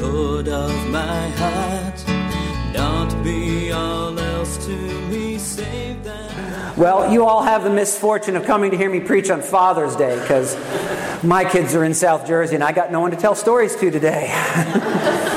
Lord of my heart. Not be all else to me save that. Well, you all have the misfortune of coming to hear me preach on Father's Day because my kids are in South Jersey and I got no one to tell stories to today.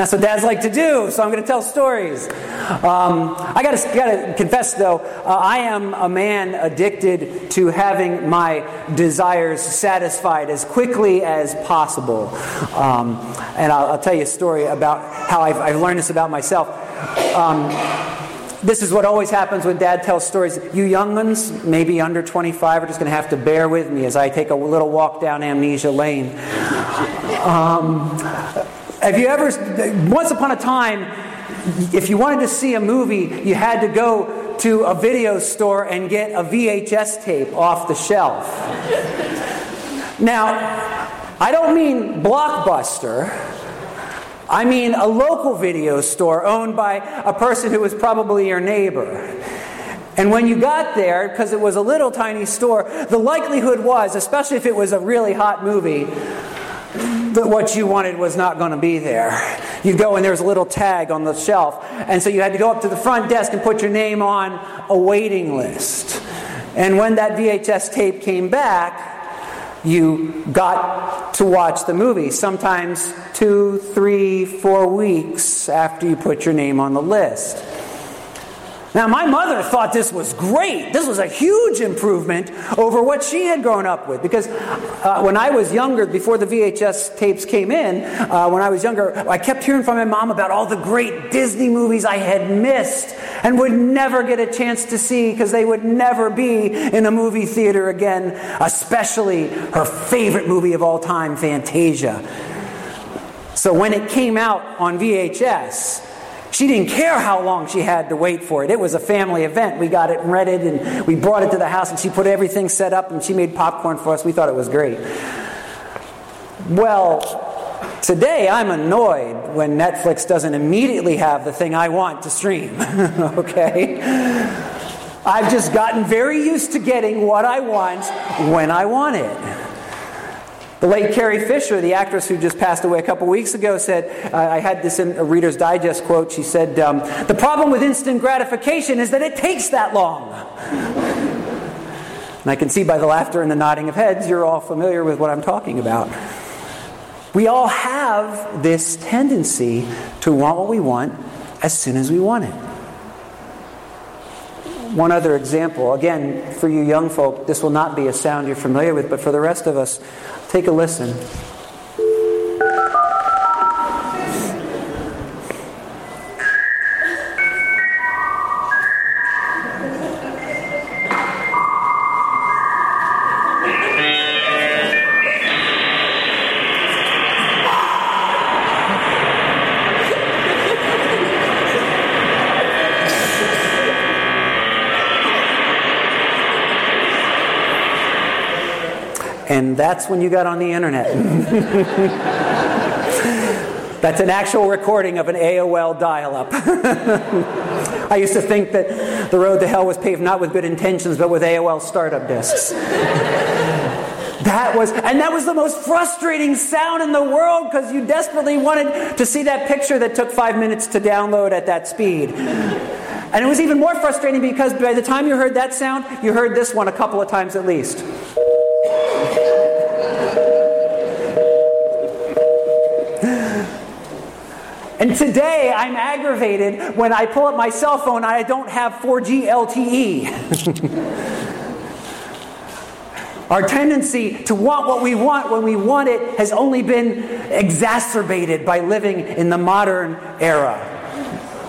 That's what dads like to do, so I'm going to tell stories. Um, I got to confess, though, uh, I am a man addicted to having my desires satisfied as quickly as possible. Um, and I'll, I'll, tell you a story about how I've, I've learned this about myself. Um, this is what always happens when dad tells stories. You young ones, maybe under 25, are just going to have to bear with me as I take a little walk down amnesia lane. Um, have you ever, once upon a time, if you wanted to see a movie, you had to go to a video store and get a VHS tape off the shelf. Now, I don't mean Blockbuster. I mean a local video store owned by a person who was probably your neighbor. And when you got there, because it was a little tiny store, the likelihood was, especially if it was a really hot movie, what you wanted was not going to be there. You go and there's a little tag on the shelf. And so you had to go up to the front desk and put your name on a waiting list. And when that VHS tape came back, you got to watch the movie, sometimes two, three, four weeks after you put your name on the list. Now, my mother thought this was great. This was a huge improvement over what she had grown up with. Because uh, when I was younger, before the VHS tapes came in, uh, when I was younger, I kept hearing from my mom about all the great Disney movies I had missed and would never get a chance to see because they would never be in a movie theater again, especially her favorite movie of all time, Fantasia. So when it came out on VHS, she didn't care how long she had to wait for it. It was a family event. We got it rented and we brought it to the house and she put everything set up and she made popcorn for us. We thought it was great. Well, today I'm annoyed when Netflix doesn't immediately have the thing I want to stream. okay? I've just gotten very used to getting what I want when I want it. The late Carrie Fisher, the actress who just passed away a couple weeks ago, said, uh, I had this in a Reader's Digest quote. She said, um, The problem with instant gratification is that it takes that long. and I can see by the laughter and the nodding of heads, you're all familiar with what I'm talking about. We all have this tendency to want what we want as soon as we want it. One other example, again, for you young folk, this will not be a sound you're familiar with, but for the rest of us, Take a listen. That's when you got on the internet. that's an actual recording of an AOL dial up. I used to think that the road to hell was paved not with good intentions, but with AOL startup disks. That was, and that was the most frustrating sound in the world because you desperately wanted to see that picture that took five minutes to download at that speed. And it was even more frustrating because by the time you heard that sound, you heard this one a couple of times at least. And today I'm aggravated when I pull up my cell phone and I don't have 4G LTE. Our tendency to want what we want when we want it has only been exacerbated by living in the modern era.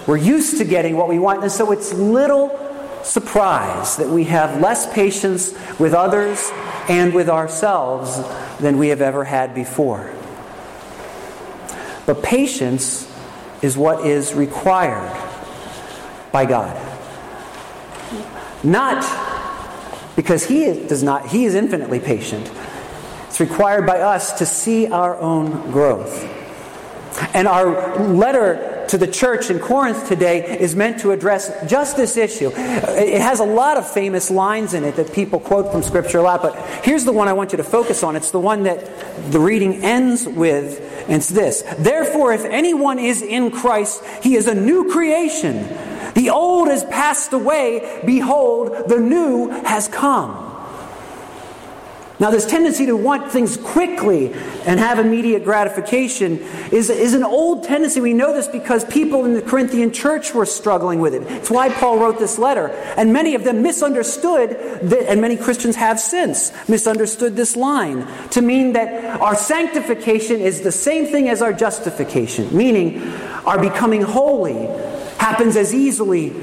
We're used to getting what we want, and so it's little surprise that we have less patience with others and with ourselves than we have ever had before. But patience is what is required by God. Not because he does not he is infinitely patient. It's required by us to see our own growth. And our letter to the church in Corinth today is meant to address just this issue. It has a lot of famous lines in it that people quote from Scripture a lot, but here's the one I want you to focus on. It's the one that the reading ends with, it's this Therefore, if anyone is in Christ, he is a new creation. The old has passed away. Behold, the new has come. Now, this tendency to want things quickly and have immediate gratification is, is an old tendency. We know this because people in the Corinthian church were struggling with it. It's why Paul wrote this letter. And many of them misunderstood, that, and many Christians have since misunderstood this line to mean that our sanctification is the same thing as our justification, meaning our becoming holy happens as easily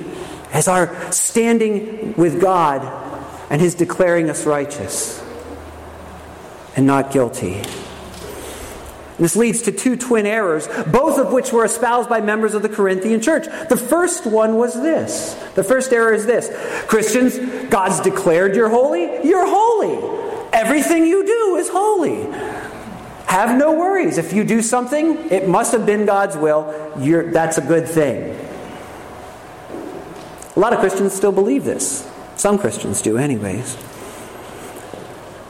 as our standing with God and His declaring us righteous and not guilty. This leads to two twin errors, both of which were espoused by members of the Corinthian church. The first one was this. The first error is this Christians, God's declared you're holy, you're holy. Everything you do is holy. Have no worries. If you do something, it must have been God's will. You're, that's a good thing. A lot of Christians still believe this. Some Christians do, anyways.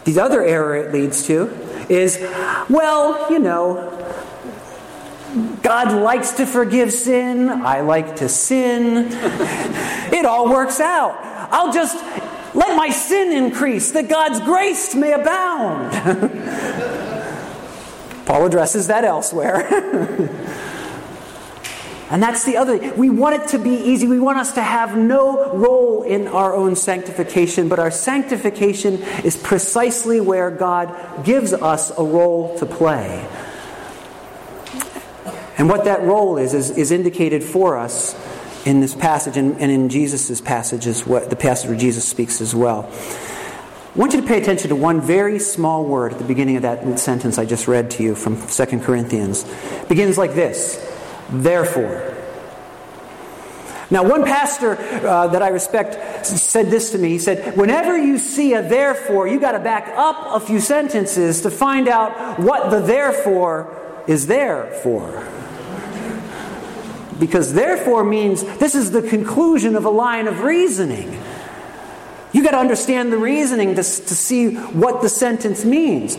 The other error it leads to is, well, you know, God likes to forgive sin. I like to sin. it all works out. I'll just let my sin increase that God's grace may abound. Paul addresses that elsewhere. And that's the other. Thing. We want it to be easy. We want us to have no role in our own sanctification, but our sanctification is precisely where God gives us a role to play. And what that role is, is, is indicated for us in this passage and, and in Jesus' passage, is what, the passage where Jesus speaks as well. I want you to pay attention to one very small word at the beginning of that sentence I just read to you from 2 Corinthians. It begins like this therefore. Now, one pastor uh, that I respect said this to me. He said, Whenever you see a therefore, you got to back up a few sentences to find out what the therefore is there for. Because therefore means this is the conclusion of a line of reasoning. You got to understand the reasoning to, to see what the sentence means.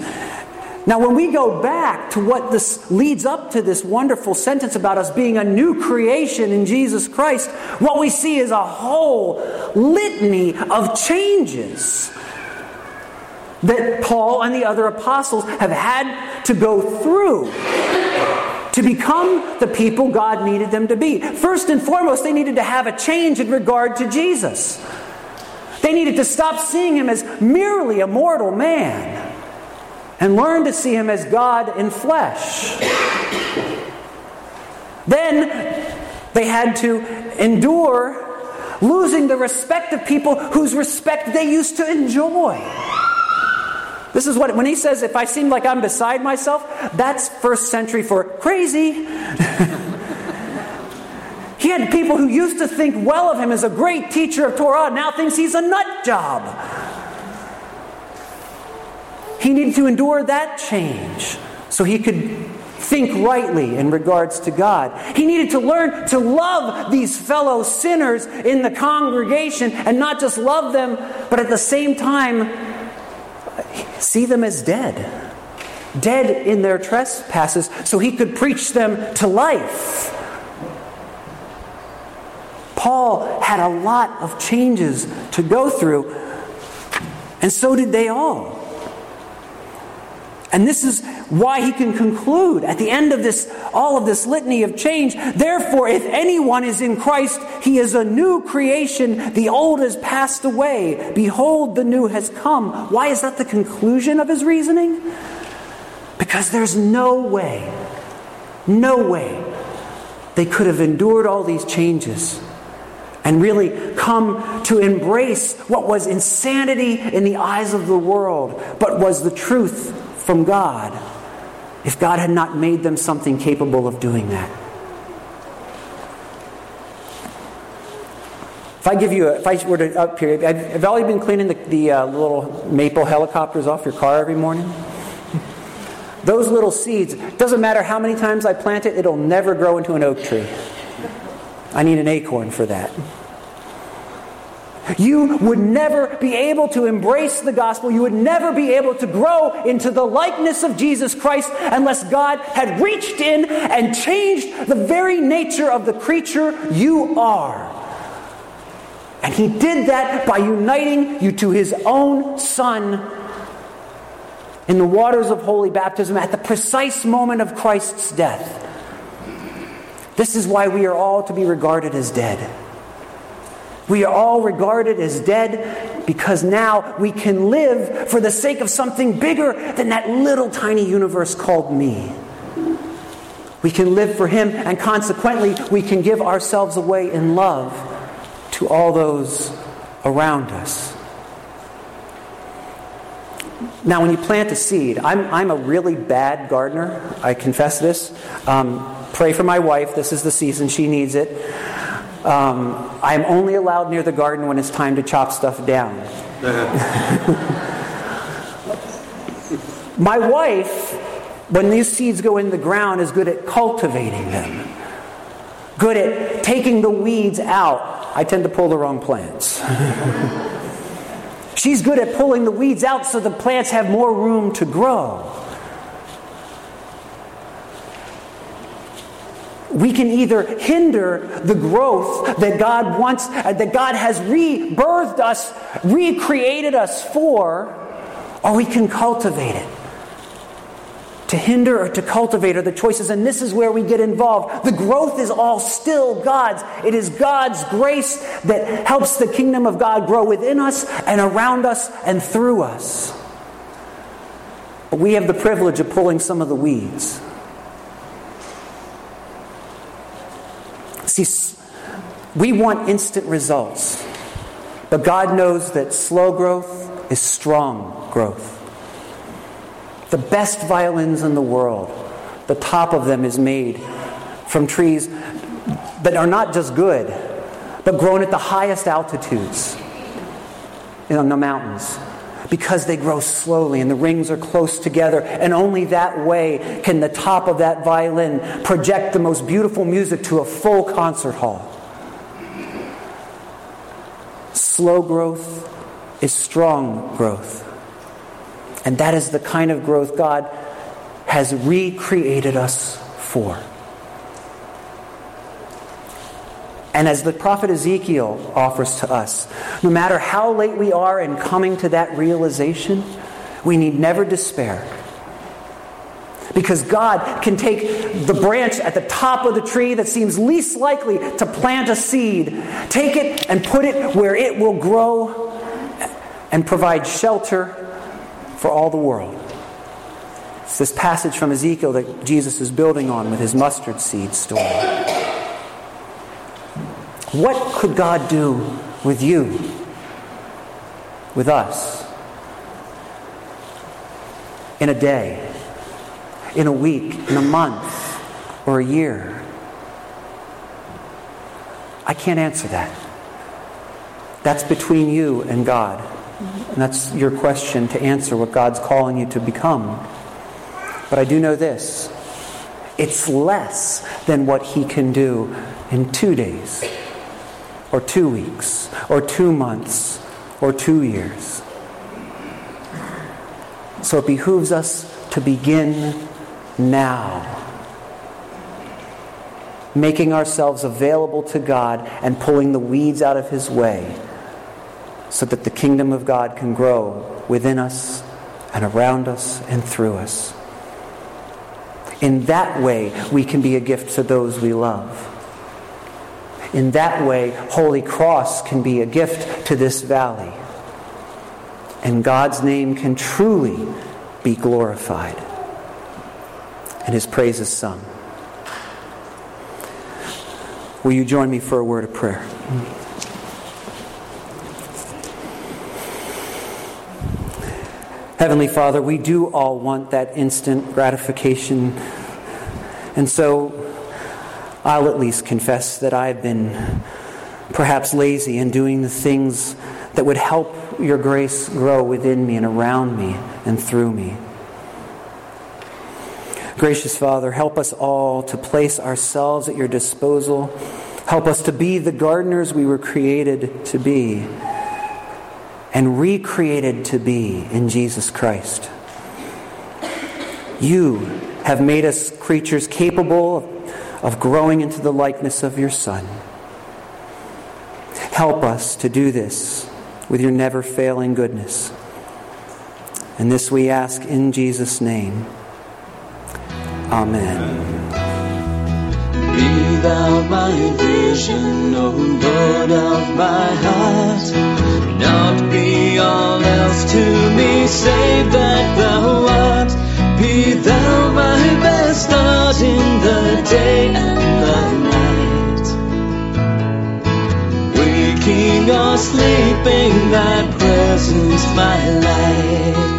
Now, when we go back to what this leads up to this wonderful sentence about us being a new creation in Jesus Christ, what we see is a whole litany of changes that Paul and the other apostles have had to go through to become the people God needed them to be. First and foremost, they needed to have a change in regard to Jesus. They needed to stop seeing him as merely a mortal man and learn to see him as God in flesh. Then they had to endure losing the respect of people whose respect they used to enjoy. This is what, when he says, if I seem like I'm beside myself, that's first century for crazy. he had people who used to think well of him as a great teacher of Torah, now thinks he's a nut job. He needed to endure that change so he could think rightly in regards to God. He needed to learn to love these fellow sinners in the congregation and not just love them, but at the same time see them as dead. Dead in their trespasses, so he could preach them to life. Paul had a lot of changes to go through, and so did they all. And this is why he can conclude at the end of this, all of this litany of change. Therefore, if anyone is in Christ, he is a new creation. The old has passed away. Behold, the new has come. Why is that the conclusion of his reasoning? Because there's no way, no way they could have endured all these changes and really come to embrace what was insanity in the eyes of the world, but was the truth from God if God had not made them something capable of doing that. If I give you, a, if I were to up here, have all you been cleaning the, the uh, little maple helicopters off your car every morning? Those little seeds, doesn't matter how many times I plant it, it'll never grow into an oak tree. I need an acorn for that. You would never be able to embrace the gospel. You would never be able to grow into the likeness of Jesus Christ unless God had reached in and changed the very nature of the creature you are. And He did that by uniting you to His own Son in the waters of holy baptism at the precise moment of Christ's death. This is why we are all to be regarded as dead. We are all regarded as dead because now we can live for the sake of something bigger than that little tiny universe called me. We can live for Him, and consequently, we can give ourselves away in love to all those around us. Now, when you plant a seed, I'm, I'm a really bad gardener. I confess this. Um, pray for my wife. This is the season she needs it. Um, I'm only allowed near the garden when it's time to chop stuff down. My wife, when these seeds go in the ground, is good at cultivating them, good at taking the weeds out. I tend to pull the wrong plants. She's good at pulling the weeds out so the plants have more room to grow. We can either hinder the growth that God wants, uh, that God has rebirthed us, recreated us for, or we can cultivate it. To hinder or to cultivate are the choices, and this is where we get involved. The growth is all still God's. It is God's grace that helps the kingdom of God grow within us and around us and through us. But we have the privilege of pulling some of the weeds. See, we want instant results, but God knows that slow growth is strong growth. The best violins in the world, the top of them is made from trees that are not just good, but grown at the highest altitudes in the mountains because they grow slowly and the rings are close together. And only that way can the top of that violin project the most beautiful music to a full concert hall. Slow growth is strong growth. And that is the kind of growth God has recreated us for. And as the prophet Ezekiel offers to us, no matter how late we are in coming to that realization, we need never despair. Because God can take the branch at the top of the tree that seems least likely to plant a seed, take it and put it where it will grow and provide shelter for all the world. It's this passage from Ezekiel that Jesus is building on with his mustard seed story. What could God do with you, with us, in a day, in a week, in a month, or a year? I can't answer that. That's between you and God. And that's your question to answer what God's calling you to become. But I do know this it's less than what He can do in two days or two weeks, or two months, or two years. So it behooves us to begin now. Making ourselves available to God and pulling the weeds out of His way so that the kingdom of God can grow within us and around us and through us. In that way, we can be a gift to those we love. In that way, Holy Cross can be a gift to this valley. And God's name can truly be glorified. And his praise is sung. Will you join me for a word of prayer? Heavenly Father, we do all want that instant gratification. And so I'll at least confess that I've been perhaps lazy in doing the things that would help your grace grow within me and around me and through me. Gracious Father, help us all to place ourselves at your disposal. Help us to be the gardeners we were created to be and recreated to be in Jesus Christ. You have made us creatures capable of growing into the likeness of your Son. Help us to do this with your never failing goodness. And this we ask in Jesus' name. Amen. Be thou my vision, O Lord of my heart. Not be all else to me, save that thou art. Be thou my best thought in the day and the night. Waking or sleeping, thy presence my light.